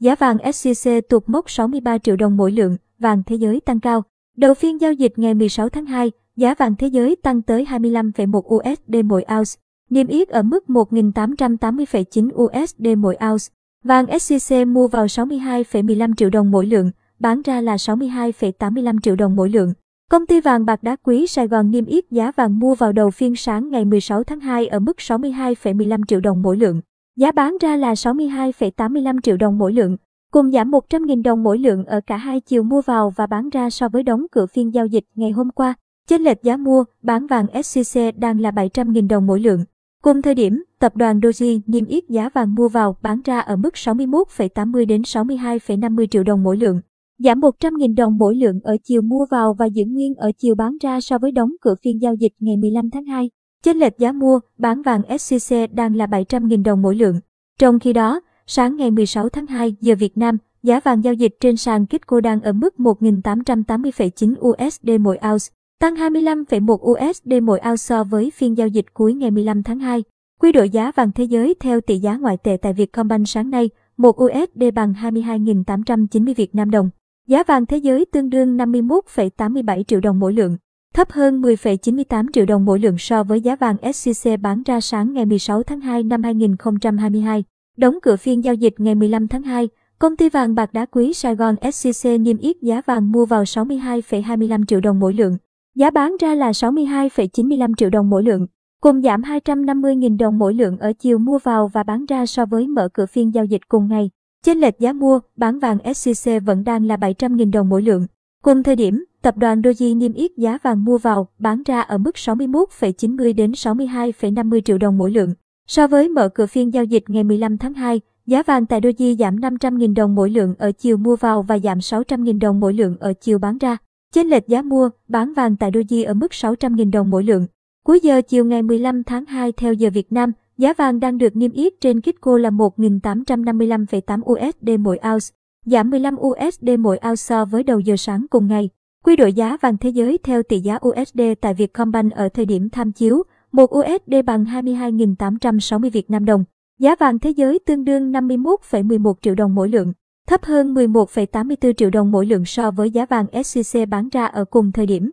giá vàng SJC tụt mốc 63 triệu đồng mỗi lượng, vàng thế giới tăng cao. Đầu phiên giao dịch ngày 16 tháng 2, giá vàng thế giới tăng tới 25,1 USD mỗi ounce, niêm yết ở mức 1.880,9 USD mỗi ounce. Vàng SJC mua vào 62,15 triệu đồng mỗi lượng, bán ra là 62,85 triệu đồng mỗi lượng. Công ty vàng bạc đá quý Sài Gòn niêm yết giá vàng mua vào đầu phiên sáng ngày 16 tháng 2 ở mức 62,15 triệu đồng mỗi lượng. Giá bán ra là 62,85 triệu đồng mỗi lượng, cùng giảm 100.000 đồng mỗi lượng ở cả hai chiều mua vào và bán ra so với đóng cửa phiên giao dịch ngày hôm qua. Chênh lệch giá mua, bán vàng SJC đang là 700.000 đồng mỗi lượng. Cùng thời điểm, tập đoàn Doji niêm yết giá vàng mua vào bán ra ở mức 61,80 đến 62,50 triệu đồng mỗi lượng, giảm 100.000 đồng mỗi lượng ở chiều mua vào và giữ nguyên ở chiều bán ra so với đóng cửa phiên giao dịch ngày 15 tháng 2. Chênh lệch giá mua, bán vàng SJC đang là 700.000 đồng mỗi lượng. Trong khi đó, sáng ngày 16 tháng 2 giờ Việt Nam, giá vàng giao dịch trên sàn Kitco đang ở mức 1.880,9 USD mỗi ounce, tăng 25,1 USD mỗi ounce so với phiên giao dịch cuối ngày 15 tháng 2. Quy đổi giá vàng thế giới theo tỷ giá ngoại tệ tại Vietcombank sáng nay, 1 USD bằng 22.890 Việt Nam đồng. Giá vàng thế giới tương đương 51,87 triệu đồng mỗi lượng, thấp hơn 10,98 triệu đồng mỗi lượng so với giá vàng SJC bán ra sáng ngày 16 tháng 2 năm 2022. Đóng cửa phiên giao dịch ngày 15 tháng 2, công ty vàng bạc đá quý Sài Gòn SJC niêm yết giá vàng mua vào 62,25 triệu đồng mỗi lượng, giá bán ra là 62,95 triệu đồng mỗi lượng, cùng giảm 250.000 đồng mỗi lượng ở chiều mua vào và bán ra so với mở cửa phiên giao dịch cùng ngày. Chênh lệch giá mua, bán vàng SJC vẫn đang là 700.000 đồng mỗi lượng. Cùng thời điểm, tập đoàn Doji niêm yết giá vàng mua vào, bán ra ở mức 61,90 đến 62,50 triệu đồng mỗi lượng. So với mở cửa phiên giao dịch ngày 15 tháng 2, giá vàng tại Doji giảm 500.000 đồng mỗi lượng ở chiều mua vào và giảm 600.000 đồng mỗi lượng ở chiều bán ra. Chênh lệch giá mua, bán vàng tại Doji ở mức 600.000 đồng mỗi lượng. Cuối giờ chiều ngày 15 tháng 2 theo giờ Việt Nam, giá vàng đang được niêm yết trên Kitco là 1.855,8 USD mỗi ounce, giảm 15 USD mỗi ounce so với đầu giờ sáng cùng ngày. Quy đổi giá vàng thế giới theo tỷ giá USD tại Vietcombank ở thời điểm tham chiếu, 1 USD bằng 22.860 Việt Nam đồng. Giá vàng thế giới tương đương 51,11 triệu đồng mỗi lượng, thấp hơn 11,84 triệu đồng mỗi lượng so với giá vàng SJC bán ra ở cùng thời điểm.